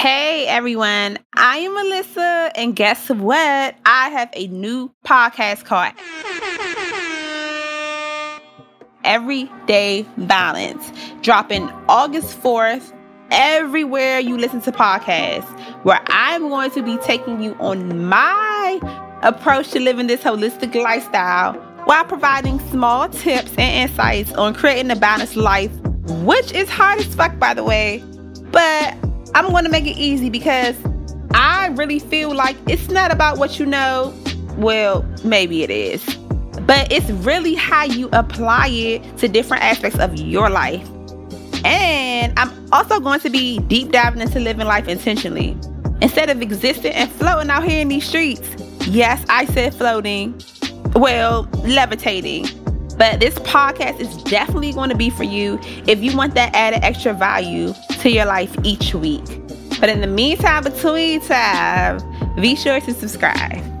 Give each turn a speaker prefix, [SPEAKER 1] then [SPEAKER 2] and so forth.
[SPEAKER 1] Hey everyone, I am Melissa, and guess what? I have a new podcast called Everyday Balance, dropping August 4th everywhere you listen to podcasts, where I'm going to be taking you on my approach to living this holistic lifestyle while providing small tips and insights on creating a balanced life, which is hard as fuck, by the way. But I'm going to make it easy because I really feel like it's not about what you know. Well, maybe it is. But it's really how you apply it to different aspects of your life. And I'm also going to be deep diving into living life intentionally. Instead of existing and floating out here in these streets. Yes, I said floating. Well, levitating. But this podcast is definitely going to be for you if you want that added extra value to your life each week. But in the meantime, between time, be sure to subscribe.